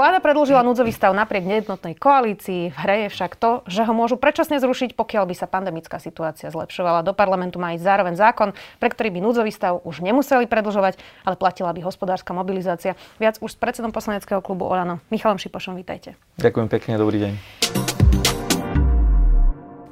Vláda predložila núdzový stav napriek nejednotnej koalícii. V hre je však to, že ho môžu predčasne zrušiť, pokiaľ by sa pandemická situácia zlepšovala. Do parlamentu má ísť zároveň zákon, pre ktorý by núdzový stav už nemuseli predlžovať, ale platila by hospodárska mobilizácia. Viac už s predsedom poslaneckého klubu Olano. Michalom Šipošom, vítajte. Ďakujem pekne, dobrý deň.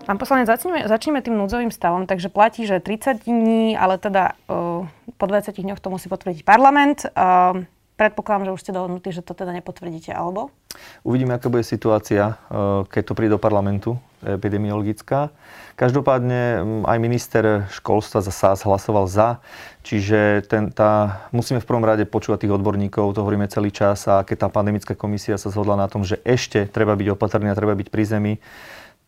Pán poslanec, začneme, začneme tým núdzovým stavom. Takže platí, že 30 dní, ale teda uh, po 20 dňoch to musí potvrdiť parlament. Uh, Predpokladám, že už ste dohodnutí, že to teda nepotvrdíte, alebo? Uvidíme, aká bude situácia, e, keď to príde do parlamentu, epidemiologická. Každopádne aj minister školstva za SAS hlasoval za, čiže ten, tá, musíme v prvom rade počúvať tých odborníkov, to hovoríme celý čas a keď tá pandemická komisia sa zhodla na tom, že ešte treba byť opatrný a treba byť pri zemi,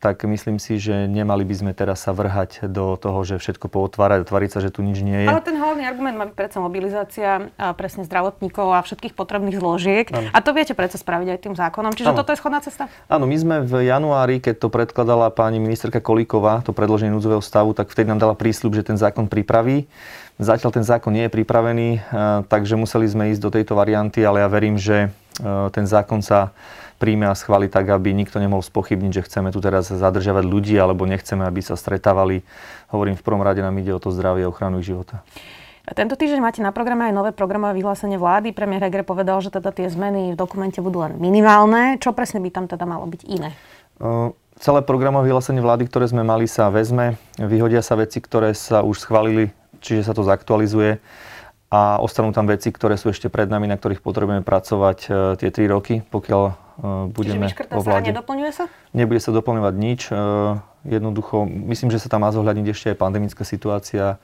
tak myslím si, že nemali by sme teraz sa vrhať do toho, že všetko pootvárať a tvariť sa, že tu nič nie je. Ale ten hlavný argument má byť predsa mobilizácia presne zdravotníkov a všetkých potrebných zložiek. Ano. A to viete predsa spraviť aj tým zákonom. Čiže ano. toto je schodná cesta? Áno, my sme v januári, keď to predkladala pani ministerka Kolíková, to predloženie núdzového stavu, tak vtedy nám dala prísľub, že ten zákon pripraví. Zatiaľ ten zákon nie je pripravený, takže museli sme ísť do tejto varianty, ale ja verím, že ten zákon sa príjme a schváli tak, aby nikto nemohol spochybniť, že chceme tu teraz zadržiavať ľudí alebo nechceme, aby sa stretávali. Hovorím, v prvom rade nám ide o to zdravie a ochranu ich života. Tento týždeň máte na programe aj nové programové vyhlásenie vlády. Premiér Heger povedal, že teda tie zmeny v dokumente budú len minimálne. Čo presne by tam teda malo byť iné? Uh, celé programové vyhlásenie vlády, ktoré sme mali, sa vezme. Vyhodia sa veci, ktoré sa už schválili, čiže sa to zaktualizuje a ostanú tam veci, ktoré sú ešte pred nami, na ktorých potrebujeme pracovať uh, tie tri roky, pokiaľ Eh, budeme Čiže vo vláde. Sa nedoplňuje sa? Nebude sa doplňovať nič. Eh, jednoducho, myslím, že sa tam má zohľadniť ešte aj pandemická situácia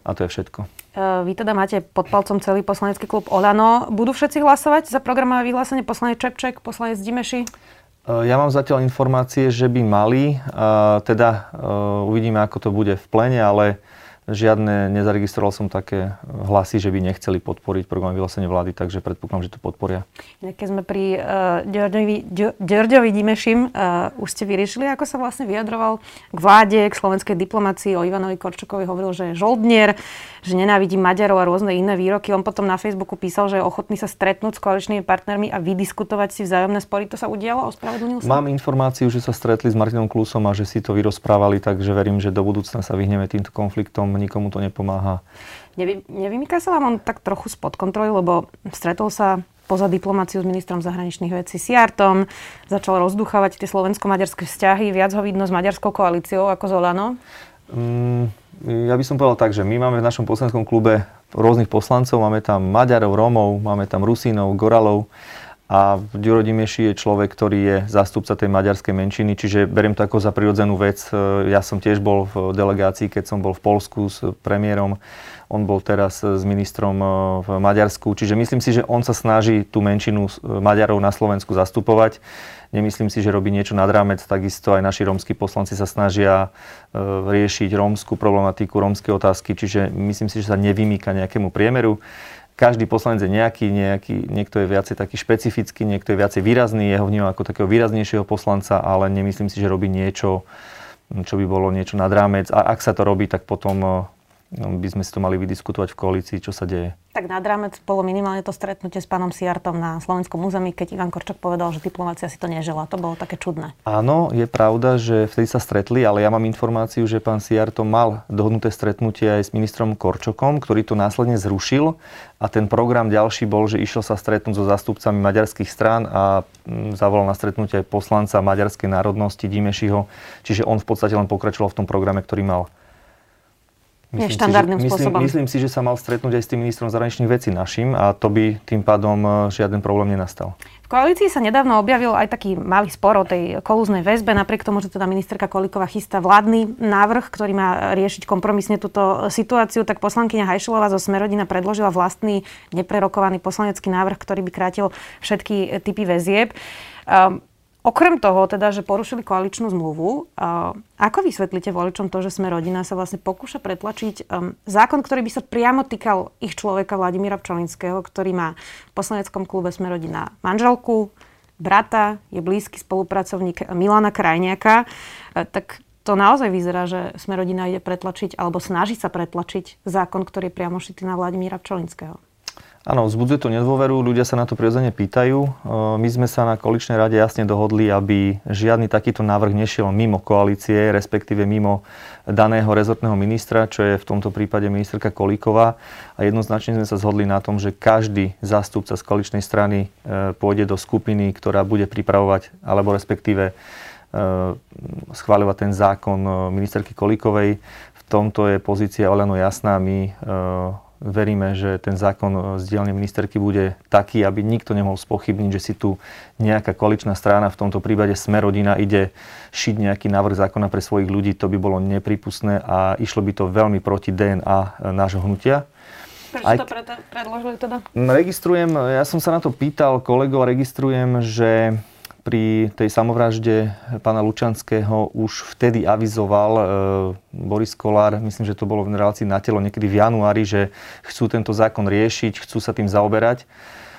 a to je všetko. Vy teda máte pod palcom celý poslanecký klub Olano. Budú všetci hlasovať za programové vyhlásenie poslanec Čepček, poslanec Dimeši? Ja mám zatiaľ informácie, že by mali. Teda uvidíme, ako to bude v plene, ale Žiadne, nezaregistroval som také hlasy, že by nechceli podporiť program vyhlásenie vlády, takže predpokladám, že to podporia. Keď sme pri uh, Ďorďovi Dimešim, uh, už ste vyriešili, ako sa vlastne vyjadroval k vláde, k slovenskej diplomácii. O Ivanovi Korčokovi hovoril, že je žoldnier, že nenávidí Maďarov a rôzne iné výroky. On potom na Facebooku písal, že je ochotný sa stretnúť s koaličnými partnermi a vydiskutovať si vzájomné spory. To sa udialo? Ospravedlnil sa? Mám informáciu, že sa stretli s Martinom Klusom a že si to vyrozprávali, takže verím, že do budúcna sa vyhneme týmto konfliktom nikomu to nepomáha. Nevy, nevymýka sa vám on tak trochu spod kontroly, lebo stretol sa poza diplomáciu s ministrom zahraničných vecí Siartom, začal rozduchávať tie slovensko-maďarské vzťahy, viac ho vidno s maďarskou koalíciou ako z Olano? Mm, ja by som povedal tak, že my máme v našom poslaneckom klube rôznych poslancov, máme tam Maďarov, Rómov, máme tam Rusínov, Goralov a Ďuro Dimeši je človek, ktorý je zástupca tej maďarskej menšiny, čiže beriem to ako za prirodzenú vec. E, ja som tiež bol v delegácii, keď som bol v Polsku s premiérom, on bol teraz s ministrom e, v Maďarsku, čiže myslím si, že on sa snaží tú menšinu Maďarov na Slovensku zastupovať. Nemyslím si, že robí niečo nad rámec, takisto aj naši rómsky poslanci sa snažia e, riešiť rómskú problematiku, rómske otázky, čiže myslím si, že sa nevymýka nejakému priemeru každý poslanec je nejaký, nejaký, niekto je viacej taký špecifický, niekto je viacej výrazný, jeho vnímam ako takého výraznejšieho poslanca, ale nemyslím si, že robí niečo, čo by bolo niečo nad rámec. A ak sa to robí, tak potom No, by sme si to mali vydiskutovať v koalícii, čo sa deje. Tak nad rámec bolo minimálne to stretnutie s pánom Siartom na slovenskom území, keď Ivan Korčok povedal, že diplomácia si to nežela. To bolo také čudné. Áno, je pravda, že vtedy sa stretli, ale ja mám informáciu, že pán Siarto mal dohodnuté stretnutie aj s ministrom Korčokom, ktorý to následne zrušil a ten program ďalší bol, že išiel sa stretnúť so zástupcami maďarských strán a mm, zavolal na stretnutie aj poslanca maďarskej národnosti Dimešiho, čiže on v podstate len pokračoval v tom programe, ktorý mal. Myslím Neštandardným si, že, spôsobom. Myslím, myslím si, že sa mal stretnúť aj s tým ministrom zahraničných vecí našim a to by tým pádom e, žiaden problém nenastal. V koalícii sa nedávno objavil aj taký malý spor o tej kolúznej väzbe, napriek tomu, že teda ministerka Kolíková chystá vládny návrh, ktorý má riešiť kompromisne túto situáciu, tak poslankyňa Hajšulová zo Smerodina predložila vlastný neprerokovaný poslanecký návrh, ktorý by krátil všetky typy väzieb. Um, Okrem toho, teda, že porušili koaličnú zmluvu, ako vysvetlíte voličom to, že sme rodina sa vlastne pokúša pretlačiť um, zákon, ktorý by sa priamo týkal ich človeka Vladimíra Pčolinského, ktorý má v poslaneckom klube sme rodina manželku, brata, je blízky spolupracovník Milana Krajniaka, tak to naozaj vyzerá, že sme rodina ide pretlačiť alebo snaží sa pretlačiť zákon, ktorý je priamo šitý na Vladimíra Pčolinského. Áno, vzbudzuje to nedôveru, ľudia sa na to prirodzene pýtajú. E, my sme sa na koaličnej rade jasne dohodli, aby žiadny takýto návrh nešiel mimo koalície, respektíve mimo daného rezortného ministra, čo je v tomto prípade ministerka Kolíková. A jednoznačne sme sa zhodli na tom, že každý zástupca z koaličnej strany e, pôjde do skupiny, ktorá bude pripravovať, alebo respektíve e, schváľovať ten zákon ministerky Kolíkovej. V tomto je pozícia Olano jasná. My veríme, že ten zákon z dielne ministerky bude taký, aby nikto nemohol spochybniť, že si tu nejaká koaličná strana, v tomto prípade Sme rodina, ide šiť nejaký návrh zákona pre svojich ľudí. To by bolo nepripustné a išlo by to veľmi proti DNA nášho hnutia. Prečo Aj... to predložili teda? Registrujem, ja som sa na to pýtal kolegov registrujem, že pri tej samovražde pána Lučanského už vtedy avizoval e, Boris Kolár, myslím, že to bolo v relácii na telo niekedy v januári, že chcú tento zákon riešiť, chcú sa tým zaoberať.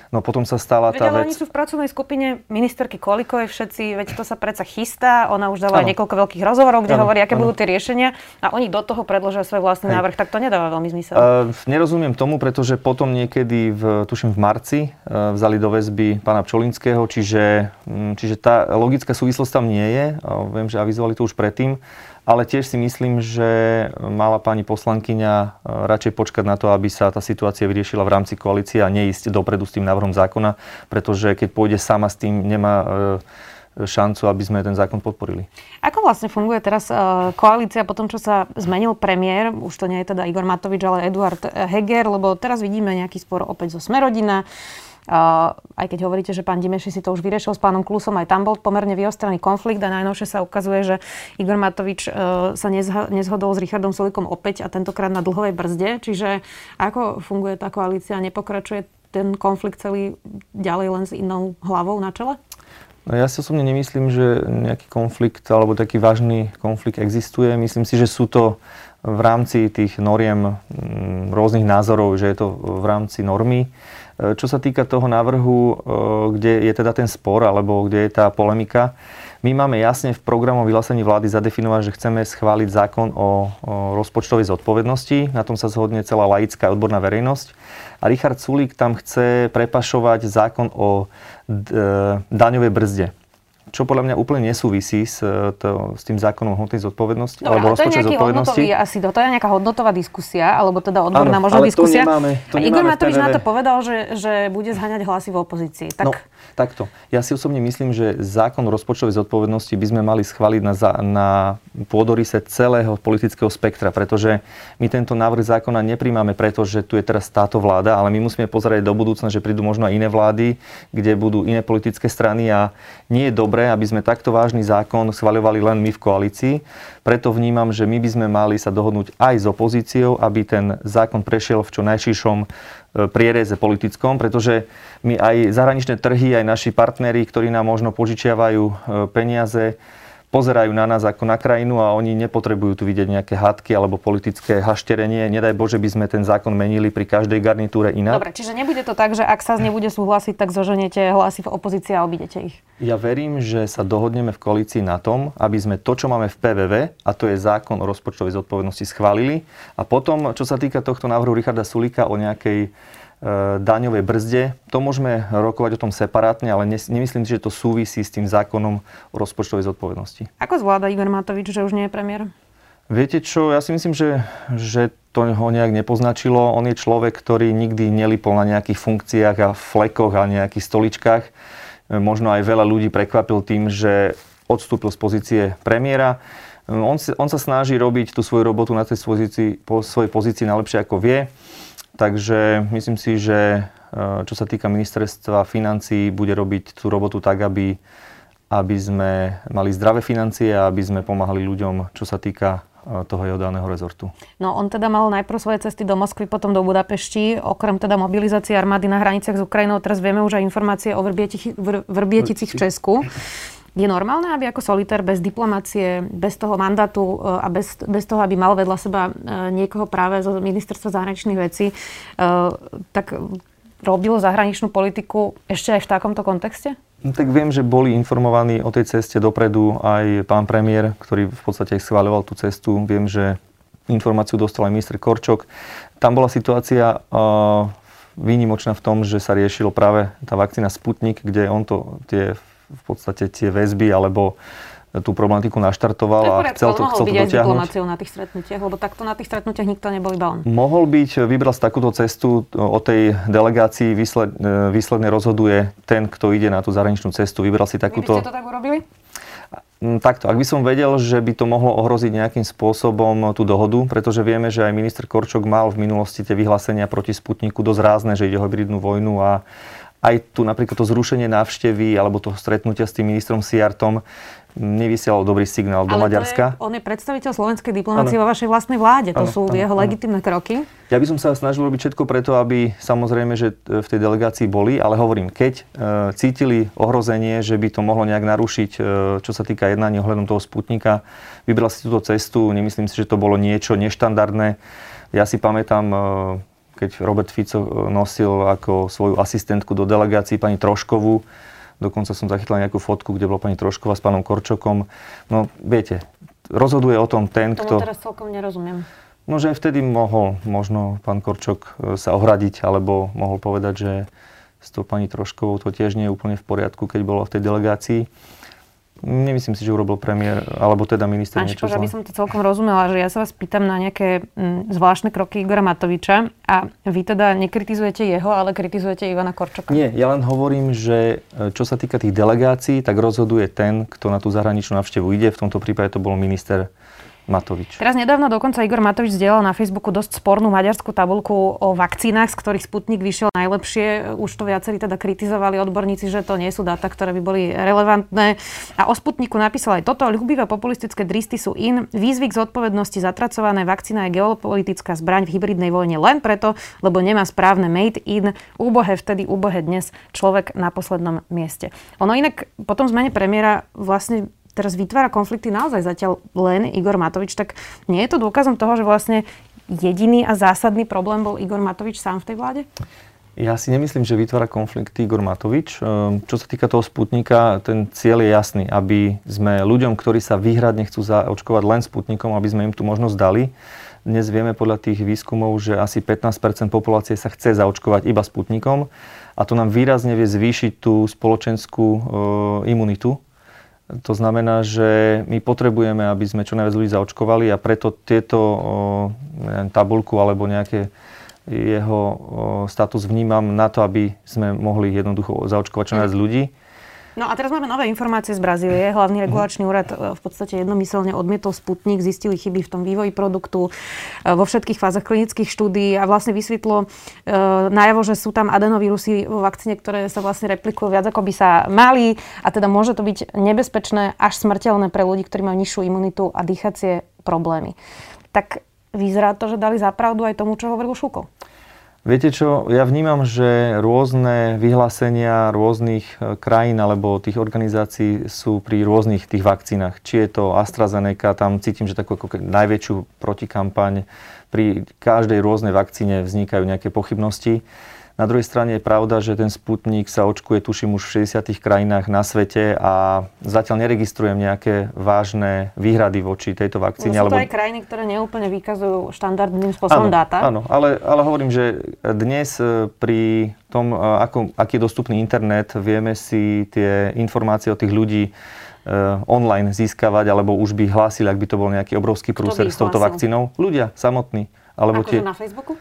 No potom sa stala veď, tá ale vec... oni sú v pracovnej skupine ministerky Kolikovej všetci, veď to sa predsa chystá, ona už dala niekoľko veľkých rozhovorov, kde ano, hovorí, aké ano. budú tie riešenia a oni do toho predložia svoj vlastný Hej. návrh, tak to nedáva veľmi zmysel. Uh, nerozumiem tomu, pretože potom niekedy, v, tuším v marci, uh, vzali do väzby pána Pčolinského, čiže, um, čiže tá logická súvislosť tam nie je. Uh, viem, že avizovali to už predtým ale tiež si myslím, že mala pani poslankyňa e, radšej počkať na to, aby sa tá situácia vyriešila v rámci koalície a neísť dopredu s tým návrhom zákona, pretože keď pôjde sama s tým, nemá e, šancu, aby sme ten zákon podporili. Ako vlastne funguje teraz uh, koalícia po tom, čo sa zmenil premiér, už to nie je teda Igor Matovič, ale Eduard Heger, lebo teraz vidíme nejaký spor opäť zo Smerodina. Aj keď hovoríte, že pán Dimeši si to už vyriešil s pánom Klusom, aj tam bol pomerne vyostrený konflikt a najnovšie sa ukazuje, že Igor Matovič uh, sa nezh- nezhodol s Richardom Solikom opäť a tentokrát na dlhovej brzde. Čiže ako funguje tá koalícia? Nepokračuje ten konflikt celý ďalej len s inou hlavou na čele? No ja si osobne nemyslím, že nejaký konflikt alebo taký vážny konflikt existuje. Myslím si, že sú to v rámci tých noriem rôznych názorov, že je to v rámci normy. Čo sa týka toho návrhu, e, kde je teda ten spor, alebo kde je tá polemika, my máme jasne v programu vyhlásení vlády zadefinovať, že chceme schváliť zákon o, o rozpočtovej zodpovednosti. Na tom sa zhodne celá laická odborná verejnosť. A Richard Sulík tam chce prepašovať zákon o d- daňovej brzde čo podľa mňa úplne nesúvisí s, e, to, s tým zákonom hmotnej zodpovednosti Dobre, alebo rozpočtovej zodpovednosti. Hodnotový, asi to, to je nejaká hodnotová diskusia, alebo teda odborná ano, možno diskusia. To nemáme, to a Igor Matovič na to povedal, že, že bude zhaňať hlasy v opozícii. Tak... No, takto. Ja si osobne myslím, že zákon rozpočtovej zodpovednosti by sme mali schváliť na, na pôdorise celého politického spektra, pretože my tento návrh zákona nepríjmame preto, že tu je teraz táto vláda, ale my musíme pozerať do budúcna, že prídu možno aj iné vlády, kde budú iné politické strany a nie je dobré, aby sme takto vážny zákon schvaľovali len my v koalícii. Preto vnímam, že my by sme mali sa dohodnúť aj s opozíciou, aby ten zákon prešiel v čo najširšom e, priereze politickom, pretože my aj zahraničné trhy, aj naši partneri, ktorí nám možno požičiavajú e, peniaze, pozerajú na nás ako na krajinu a oni nepotrebujú tu vidieť nejaké hádky alebo politické hašterenie. Nedaj Bože, by sme ten zákon menili pri každej garnitúre inak. Dobre, čiže nebude to tak, že ak sa nebude súhlasiť, tak zoženete hlasy v opozícii a obidete ich. Ja verím, že sa dohodneme v koalícii na tom, aby sme to, čo máme v PVV, a to je zákon o rozpočtovej zodpovednosti, schválili. A potom, čo sa týka tohto návrhu Richarda Sulika o nejakej daňovej brzde. To môžeme rokovať o tom separátne, ale nemyslím si, že to súvisí s tým zákonom o rozpočtovej zodpovednosti. Ako zvláda Igor Matovič, že už nie je premiér? Viete čo, ja si myslím, že, že to ho nejak nepoznačilo. On je človek, ktorý nikdy nelipol na nejakých funkciách a flekoch a nejakých stoličkách. E, možno aj veľa ľudí prekvapil tým, že odstúpil z pozície premiéra. E, on, on sa snaží robiť tú svoju robotu na tej pozícii, po svojej pozícii najlepšie ako vie. Takže myslím si, že e, čo sa týka ministerstva financí, bude robiť tú robotu tak, aby, aby sme mali zdravé financie a aby sme pomáhali ľuďom, čo sa týka e, toho jeho daného rezortu. No on teda mal najprv svoje cesty do Moskvy, potom do Budapešti, okrem teda mobilizácie armády na hraniciach s Ukrajinou. Teraz vieme už aj informácie o Vrbieticich v Česku. Je normálne, aby ako solitár bez diplomácie, bez toho mandátu e, a bez, bez toho, aby mal vedľa seba e, niekoho práve zo ministerstva zahraničných vecí, e, tak robil zahraničnú politiku ešte aj v takomto kontexte? No, tak viem, že boli informovaní o tej ceste dopredu aj pán premiér, ktorý v podstate schváľoval tú cestu. Viem, že informáciu dostal aj minister Korčok. Tam bola situácia výnimočná v tom, že sa riešilo práve tá vakcína Sputnik, kde on to tie v podstate tie väzby alebo tú problematiku naštartoval a chcel to, chcel to dotiahnuť. diplomáciou na tých stretnutiach, lebo takto na tých stretnutiach nikto nebol iba on. Mohol byť, vybral z takúto cestu, o tej delegácii výsled, e, výsledne rozhoduje ten, kto ide na tú zahraničnú cestu. Vybral si takúto... Vy by ste to tak urobili? Mm, takto, ak by som vedel, že by to mohlo ohroziť nejakým spôsobom tú dohodu, pretože vieme, že aj minister Korčok mal v minulosti tie vyhlásenia proti Sputniku dosť rázne, že ide o hybridnú vojnu a aj tu napríklad to zrušenie návštevy alebo toho stretnutia s tým ministrom Siartom nevysielal dobrý signál do Ale Maďarska. Je, on je predstaviteľ slovenskej diplomácie vo vašej vlastnej vláde. To ano, sú ano, jeho ano. legitimné kroky. Ja by som sa snažil robiť všetko preto, aby samozrejme, že v tej delegácii boli, ale hovorím, keď e, cítili ohrozenie, že by to mohlo nejak narušiť, e, čo sa týka jednania ohľadom toho Sputnika, vybral si túto cestu. Nemyslím si, že to bolo niečo neštandardné. Ja si pamätám, e, keď Robert Fico e, nosil ako svoju asistentku do delegácií pani Troškovú, Dokonca som zachytila nejakú fotku, kde bola pani Trošková s pánom Korčokom. No, viete, rozhoduje o tom ten, Tomu kto... teraz celkom nerozumiem. No, že vtedy mohol možno pán Korčok e, sa ohradiť, alebo mohol povedať, že s tou pani Troškovou to tiež nie je úplne v poriadku, keď bolo v tej delegácii. Nemyslím si, že urobil premiér, alebo teda minister Pán niečo Špož, aby som to celkom rozumela, že ja sa vás pýtam na nejaké m, mm, zvláštne kroky Igora Matoviča a vy teda nekritizujete jeho, ale kritizujete Ivana Korčoka. Nie, ja len hovorím, že e, čo sa týka tých delegácií, tak rozhoduje ten, kto na tú zahraničnú návštevu ide. V tomto prípade to bol minister Matovič. Teraz nedávno dokonca Igor Matovič zdieľal na Facebooku dosť spornú maďarskú tabulku o vakcínach, z ktorých Sputnik vyšiel najlepšie. Už to viacerí teda kritizovali odborníci, že to nie sú dáta, ktoré by boli relevantné. A o Sputniku napísal aj toto. Ľubivé populistické dristy sú in. Výzvy k zodpovednosti zatracované vakcína je geopolitická zbraň v hybridnej vojne len preto, lebo nemá správne made in. Úbohe vtedy, úbohe dnes. Človek na poslednom mieste. Ono inak potom zmene premiéra vlastne teraz vytvára konflikty naozaj zatiaľ len Igor Matovič, tak nie je to dôkazom toho, že vlastne jediný a zásadný problém bol Igor Matovič sám v tej vláde? Ja si nemyslím, že vytvára konflikty Igor Matovič. Ehm, čo sa týka toho Sputnika, ten cieľ je jasný, aby sme ľuďom, ktorí sa výhradne chcú zaočkovať len Sputnikom, aby sme im tú možnosť dali. Dnes vieme podľa tých výskumov, že asi 15% populácie sa chce zaočkovať iba Sputnikom a to nám výrazne vie zvýšiť tú spoločenskú e, imunitu to znamená, že my potrebujeme, aby sme čo najviac ľudí zaočkovali a preto tieto neviem, tabulku alebo nejaké jeho status vnímam na to, aby sme mohli jednoducho zaočkovať čo najviac ľudí. No a teraz máme nové informácie z Brazílie. Hlavný regulačný úrad e, v podstate jednomyselne odmietol Sputnik, zistili chyby v tom vývoji produktu e, vo všetkých fázach klinických štúdií a vlastne vysvetlo e, najavo, že sú tam adenovírusy vo vakcíne, ktoré sa vlastne replikujú viac ako by sa mali a teda môže to byť nebezpečné až smrteľné pre ľudí, ktorí majú nižšiu imunitu a dýchacie problémy. Tak vyzerá to, že dali zapravdu aj tomu, čo hovoril Šuko. Viete čo, ja vnímam, že rôzne vyhlásenia rôznych e, krajín alebo tých organizácií sú pri rôznych tých vakcínach. Či je to AstraZeneca, tam cítim, že takú ako najväčšiu protikampaň. Pri každej rôznej vakcíne vznikajú nejaké pochybnosti. Na druhej strane je pravda, že ten Sputnik sa očkuje, tuším, už v 60 krajinách na svete a zatiaľ neregistrujem nejaké vážne výhrady voči tejto vakcíne. No, sú to alebo... aj krajiny, ktoré neúplne vykazujú štandardným spôsobom áno, dáta. Áno, ale, ale hovorím, že dnes e, pri tom, e, ako, aký je dostupný internet, vieme si tie informácie od tých ľudí e, online získavať, alebo už by hlásili, ak by to bol nejaký obrovský prúser s touto vakcínou. Ľudia samotní. Alebo tie... na Facebooku?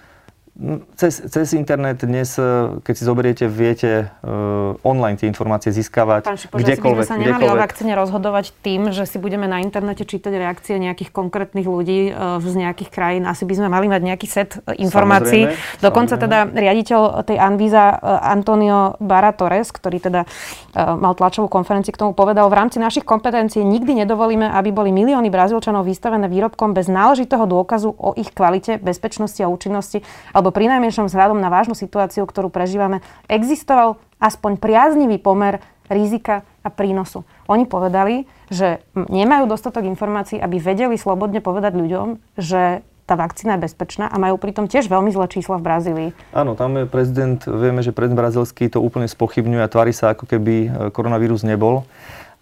Cez, cez internet dnes, e, keď si zoberiete, viete uh, online tie informácie získavať Pán Šipoš, kdekoľvek. Sme sa nemali o vakcíne rozhodovať tým, že si budeme na internete čítať reakcie nejakých konkrétnych ľudí uh, z nejakých krajín. Asi by sme mali mať nejaký set informácií. Samozrejme, Dokonca samozrejme. teda riaditeľ tej Anvíza uh, Antonio Baratores, ktorý teda uh, mal tlačovú konferenciu k tomu povedal, v rámci našich kompetencií nikdy nedovolíme, aby boli milióny Brazílčanov vystavené výrobkom bez náležitého dôkazu o ich kvalite, bezpečnosti a účinnosti alebo alebo pri najmenšom vzhľadom na vážnu situáciu, ktorú prežívame, existoval aspoň priaznivý pomer rizika a prínosu. Oni povedali, že nemajú dostatok informácií, aby vedeli slobodne povedať ľuďom, že tá vakcína je bezpečná a majú pritom tiež veľmi zlé čísla v Brazílii. Áno, tam je prezident, vieme, že prezident brazilský to úplne spochybňuje a tvári sa, ako keby e, koronavírus nebol.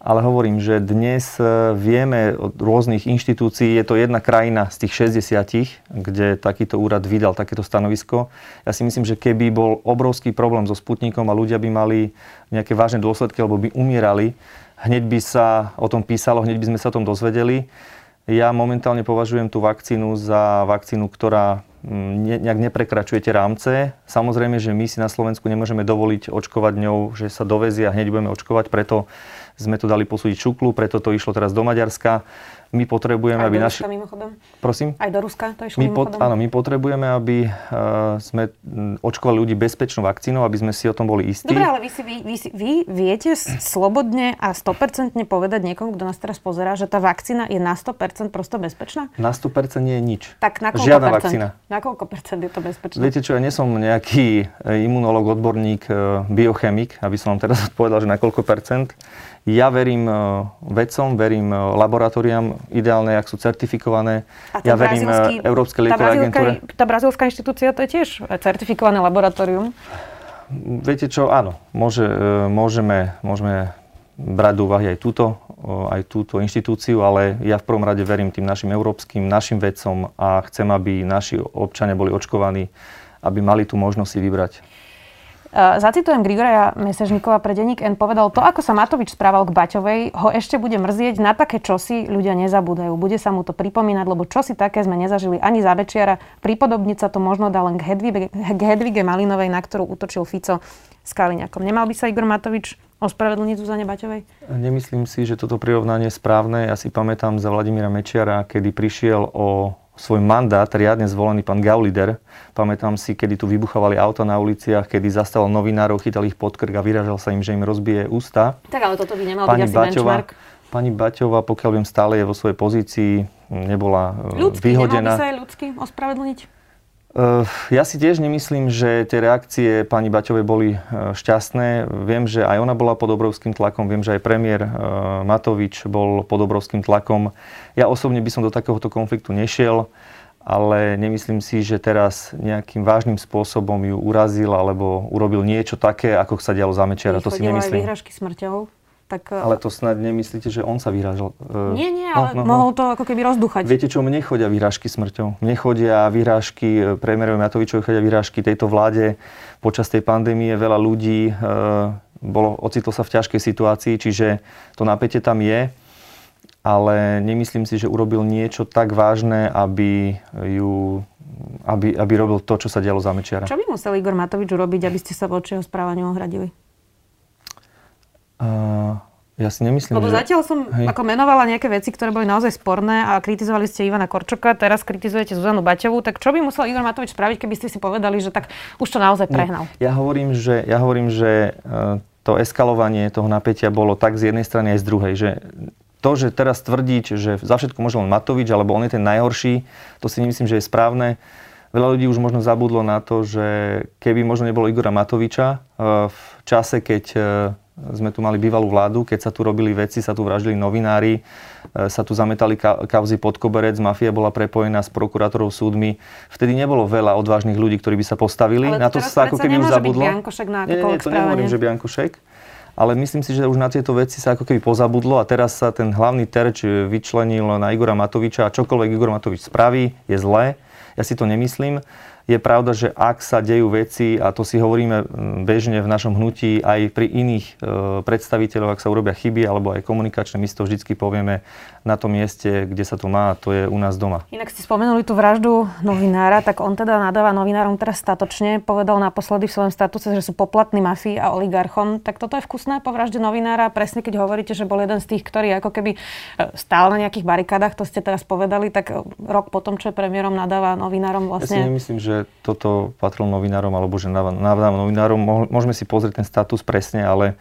Ale hovorím, že dnes e, vieme od rôznych inštitúcií, je to jedna krajina z tých 60, kde takýto úrad vydal takéto stanovisko. Ja si myslím, že keby bol obrovský problém so Sputnikom a ľudia by mali nejaké vážne dôsledky alebo by umierali, hneď by sa o tom písalo, hneď by sme sa o tom dozvedeli. Ja momentálne považujem tú vakcínu za vakcínu, ktorá mm, ne, nejak neprekračuje tie rámce. Samozrejme, že my si na Slovensku nemôžeme dovoliť očkovať ňou, že sa dovezie a hneď budeme očkovať, preto sme to dali posúdiť šuklu, preto to išlo teraz do Maďarska. My potrebujeme, Aj aby mimochodom? Prosím? Aj do Ruska to išlo my mimochodom? Áno, my potrebujeme, aby uh, sme očkovali ľudí bezpečnou vakcínou, aby sme si o tom boli istí. Dobre, ale vy, si, vy, vy, vy viete slobodne a 100% povedať niekomu, kto nás teraz pozerá, že tá vakcína je na 100% prosto bezpečná? Na 100% nie je nič. Tak na koľko Žiadna percent? vakcína. Na koľko percent je to bezpečné? Viete čo, ja nie som nejaký e, imunológ, odborník, e, biochemik, aby som vám teraz odpovedal, že na koľko percent. Ja verím vedcom, verím laboratóriám, ideálne, ak sú certifikované. A Ja verím Európskej liekovej agentúre. Tá brazilská inštitúcia to je tiež certifikované laboratórium. Viete čo, áno, môže, môžeme, môžeme brať do úvahy aj túto, aj túto inštitúciu, ale ja v prvom rade verím tým našim európskym, našim vedcom a chcem, aby naši občania boli očkovaní, aby mali tú možnosť si vybrať. Uh, zacitujem Grigoria Mesežníkova pre denník N povedal, to ako sa Matovič správal k Baťovej, ho ešte bude mrzieť, na také čosi ľudia nezabúdajú. Bude sa mu to pripomínať, lebo čosi také sme nezažili ani za Bečiara. Pripodobniť sa to možno dá len k Hedvige, k Hedvige Malinovej, na ktorú útočil Fico s Kaliňakom. Nemal by sa Igor Matovič ospravedlniť Zuzane Baťovej? Nemyslím si, že toto prirovnanie je správne. Ja si pamätám za Vladimíra Mečiara, kedy prišiel o svoj mandát riadne zvolený pán Gaulider. Pamätám si, kedy tu vybuchovali auta na uliciach, kedy zastal novinárov, chytal ich pod krk a vyražal sa im, že im rozbije ústa. Tak ale toto by nemal pani byť asi Baťova, benchmark. Pani Baťova, pokiaľ viem, stále je vo svojej pozícii, nebola ľudský, vyhodená. Ľudský, sa aj ľudsky ospravedlniť? Ja si tiež nemyslím, že tie reakcie pani Baťovej boli šťastné. Viem, že aj ona bola pod obrovským tlakom, viem, že aj premiér Matovič bol pod obrovským tlakom. Ja osobne by som do takéhoto konfliktu nešiel, ale nemyslím si, že teraz nejakým vážnym spôsobom ju urazil alebo urobil niečo také, ako sa dialo za Mečiara. To si nemyslím. aj výhražky smrťou? Tak, ale to snad nemyslíte, že on sa vyhrážal? Nie, nie, ale no, no, mohol to ako keby rozduchať. Viete čo, mne chodia vyhrážky smrťou. Mne chodia vyhrážky, premiérovi Matovičovi chodia vyhrážky tejto vláde. Počas tej pandémie veľa ľudí e, bolo, ocitlo sa v ťažkej situácii, čiže to napätie tam je. Ale nemyslím si, že urobil niečo tak vážne, aby ju aby, aby robil to, čo sa dialo za Mečiara. Čo by musel Igor Matovič urobiť, aby ste sa voči jeho správaniu ohradili? Uh, ja si nemyslím, Lebo že... zatiaľ som hej. ako menovala nejaké veci, ktoré boli naozaj sporné a kritizovali ste Ivana Korčoka, teraz kritizujete Zuzanu Baťovú, tak čo by musel Igor Matovič spraviť, keby ste si povedali, že tak už to naozaj prehnal? Nie. Ja hovorím, že, ja hovorím, že to eskalovanie toho napätia bolo tak z jednej strany aj z druhej, že to, že teraz tvrdiť, že za všetko môže len Matovič, alebo on je ten najhorší, to si nemyslím, že je správne. Veľa ľudí už možno zabudlo na to, že keby možno nebolo Igora Matoviča v čase, keď sme tu mali bývalú vládu, keď sa tu robili veci, sa tu vraždili novinári, sa tu zametali kauzy pod koberec, mafia bola prepojená s prokurátorov súdmi. Vtedy nebolo veľa odvážnych ľudí, ktorí by sa postavili. Ale na to sa ako keby už zabudlo. na nie, nie, to nehovorím, že Biankošek. Ale myslím si, že už na tieto veci sa ako keby pozabudlo a teraz sa ten hlavný terč vyčlenil na Igora Matoviča a čokoľvek Igor Matovič spraví, je zlé. Ja si to nemyslím. Je pravda, že ak sa dejú veci, a to si hovoríme bežne v našom hnutí aj pri iných e, predstaviteľov, ak sa urobia chyby alebo aj komunikačné, my si to vždy povieme na tom mieste, kde sa to má, a to je u nás doma. Inak ste spomenuli tú vraždu novinára, tak on teda nadáva novinárom teraz statočne. Povedal naposledy v svojom statuse, že sú poplatní mafii a oligarchom. Tak toto je vkusné po vražde novinára, presne keď hovoríte, že bol jeden z tých, ktorý ako keby stál na nejakých barikádach, to ste teraz povedali, tak rok potom, čo je premiérom, nadáva novinárom vlastne. Ja si nemyslím, že toto patrilo novinárom, alebo že nadáva novinárom. Môžeme si pozrieť ten status presne, ale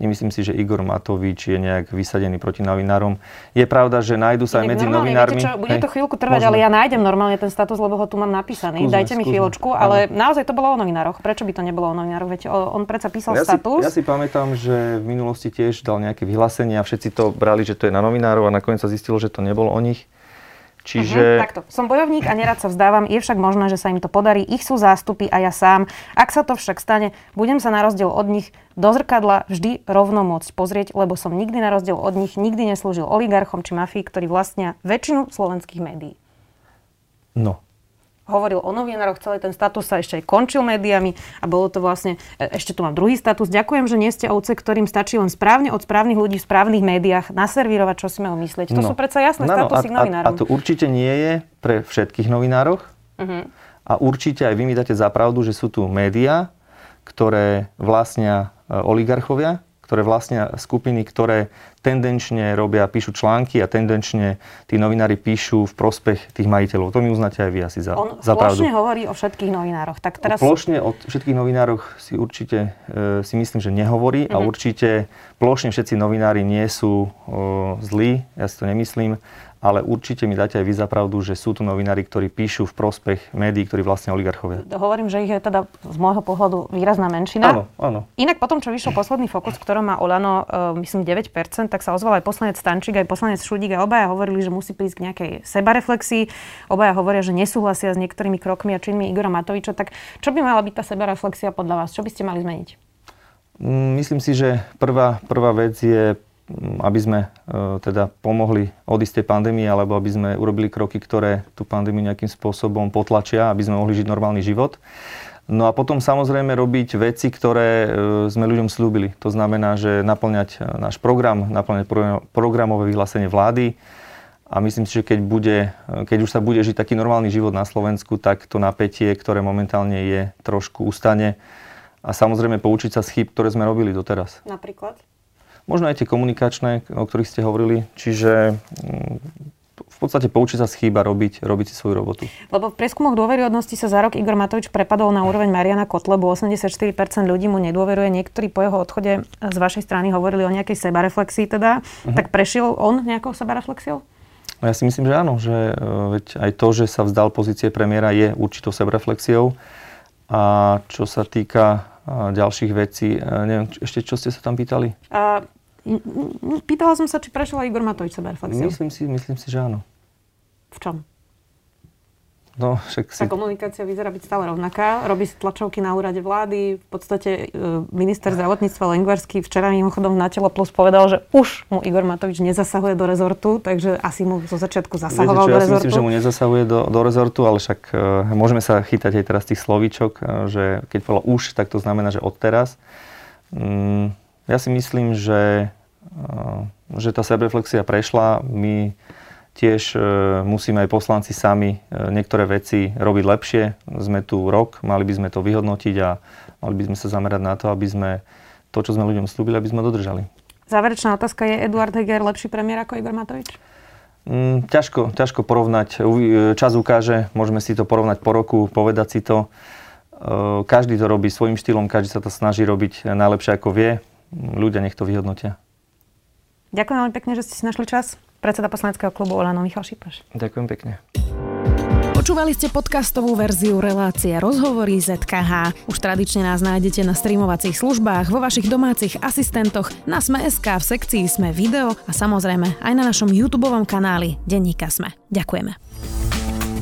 Nemyslím si, že Igor Matovič je nejak vysadený proti novinárom. Je pravda, že nájdu sa aj medzi novinármi. Viete čo, bude to chvíľku trvať, Možno. ale ja nájdem normálne ten status, lebo ho tu mám napísaný. Skúsme, Dajte mi skúsme. chvíľočku, ale ano. naozaj to bolo o novinároch. Prečo by to nebolo o novinároch? Viete, on predsa písal ja status. Si, ja si pamätám, že v minulosti tiež dal nejaké vyhlásenie a všetci to brali, že to je na novinárov a nakoniec sa zistilo, že to nebolo o nich. Čiže... Uh-huh, takto. Som bojovník a nerad sa vzdávam, je však možné, že sa im to podarí. Ich sú zástupy a ja sám. Ak sa to však stane, budem sa na rozdiel od nich do zrkadla vždy rovno môcť pozrieť, lebo som nikdy na rozdiel od nich nikdy neslúžil oligarchom či mafii, ktorí vlastnia väčšinu slovenských médií. No, hovoril o novinároch, celý ten status sa ešte aj končil médiami a bolo to vlastne, e, ešte tu mám druhý status. Ďakujem, že nie ste ovce, ktorým stačí len správne od správnych ľudí v správnych médiách naservírovať, čo si majú myslieť. To no. sú predsa jasné no, statusy no, a, novinárov. A, a to určite nie je pre všetkých novinároch. Uh-huh. A určite aj vy mi dáte za pravdu, že sú tu médiá, ktoré vlastnia e, oligarchovia, ktoré vlastnia skupiny, ktoré tendenčne robia, píšu články a tendenčne tí novinári píšu v prospech tých majiteľov. To mi uznáte aj vy asi za, On za pravdu. On hovorí o všetkých novinároch. Tak teraz... Plošne o všetkých novinároch si určite e, si myslím, že nehovorí mm-hmm. a mhm. určite plošne všetci novinári nie sú e, zlí, ja si to nemyslím ale určite mi dáte aj vy za pravdu, že sú tu novinári, ktorí píšu v prospech médií, ktorí vlastne oligarchovia. Hovorím, že ich je teda z môjho pohľadu výrazná menšina. Áno, áno. Inak potom, čo vyšiel posledný fokus, v ktorom má Olano, uh, myslím, 9%, tak sa ozval aj poslanec Stančík, aj poslanec Šudík a obaja hovorili, že musí prísť k nejakej sebareflexii. Obaja hovoria, že nesúhlasia s niektorými krokmi a činmi Igora Matoviča. Tak čo by mala byť tá sebareflexia podľa vás? Čo by ste mali zmeniť? Mm, myslím si, že prvá, prvá vec je aby sme e, teda pomohli odísť tej pandémie, alebo aby sme urobili kroky, ktoré tú pandémiu nejakým spôsobom potlačia, aby sme mohli žiť normálny život. No a potom samozrejme robiť veci, ktoré e, sme ľuďom slúbili. To znamená, že naplňať e, náš program, naplňať programové vyhlásenie vlády. A myslím si, že keď, bude, keď už sa bude žiť taký normálny život na Slovensku, tak to napätie, ktoré momentálne je, trošku ustane. A samozrejme poučiť sa z chyb, ktoré sme robili doteraz. Napríklad? Možno aj tie komunikačné, o ktorých ste hovorili. Čiže mm, v podstate poučiť sa z chýba robiť, robiť si svoju robotu. Lebo v prieskumoch dôveryhodnosti sa za rok Igor Matovič prepadol na úroveň Mariana Kotlebu. 84% ľudí mu nedôveruje. Niektorí po jeho odchode z vašej strany hovorili o nejakej sebareflexii teda. Uh-huh. Tak prešiel on nejakou sebareflexiou? No ja si myslím, že áno, že e, veď aj to, že sa vzdal pozície premiéra je určitou sebareflexiou. A čo sa týka ďalších vecí, e, neviem, ešte čo ste sa tam pýtali? Uh, Pýtala som sa, či prešiel Igor Matovič sebereflexiu. Myslím si, myslím si, že áno. V čom? No, však si... Tá komunikácia vyzerá byť stále rovnaká. Robí si tlačovky na úrade vlády. V podstate e, minister zdravotníctva Lengvarský včera mimochodom na telo plus povedal, že už mu Igor Matovič nezasahuje do rezortu, takže asi mu zo začiatku zasahoval Viete, čo, do rezortu. Ja si myslím, že mu nezasahuje do, do rezortu, ale však uh, môžeme sa chytať aj teraz tých slovíčok, uh, že keď povedal už, tak to znamená, že odteraz. Um, ja si myslím, že, že tá sebereflexia prešla. My tiež e, musíme aj poslanci sami e, niektoré veci robiť lepšie. Sme tu rok, mali by sme to vyhodnotiť a mali by sme sa zamerať na to, aby sme to, čo sme ľuďom slúbili, aby sme dodržali. Záverečná otázka je Eduard Heger lepší premiér ako Igor Matovič? Mm, ťažko, ťažko porovnať. Čas ukáže, môžeme si to porovnať po roku, povedať si to. Každý to robí svojím štýlom, každý sa to snaží robiť najlepšie ako vie ľudia nech to vyhodnotia. Ďakujem veľmi pekne, že ste si našli čas. Predseda poslaneckého klubu Olano Michal Šipaš. Ďakujem pekne. Počúvali ste podcastovú verziu relácie Rozhovory ZKH. Už tradične nás nájdete na streamovacích službách, vo vašich domácich asistentoch, na Sme.sk, v sekcii Sme video a samozrejme aj na našom YouTube kanáli Denníka Sme. Ďakujeme.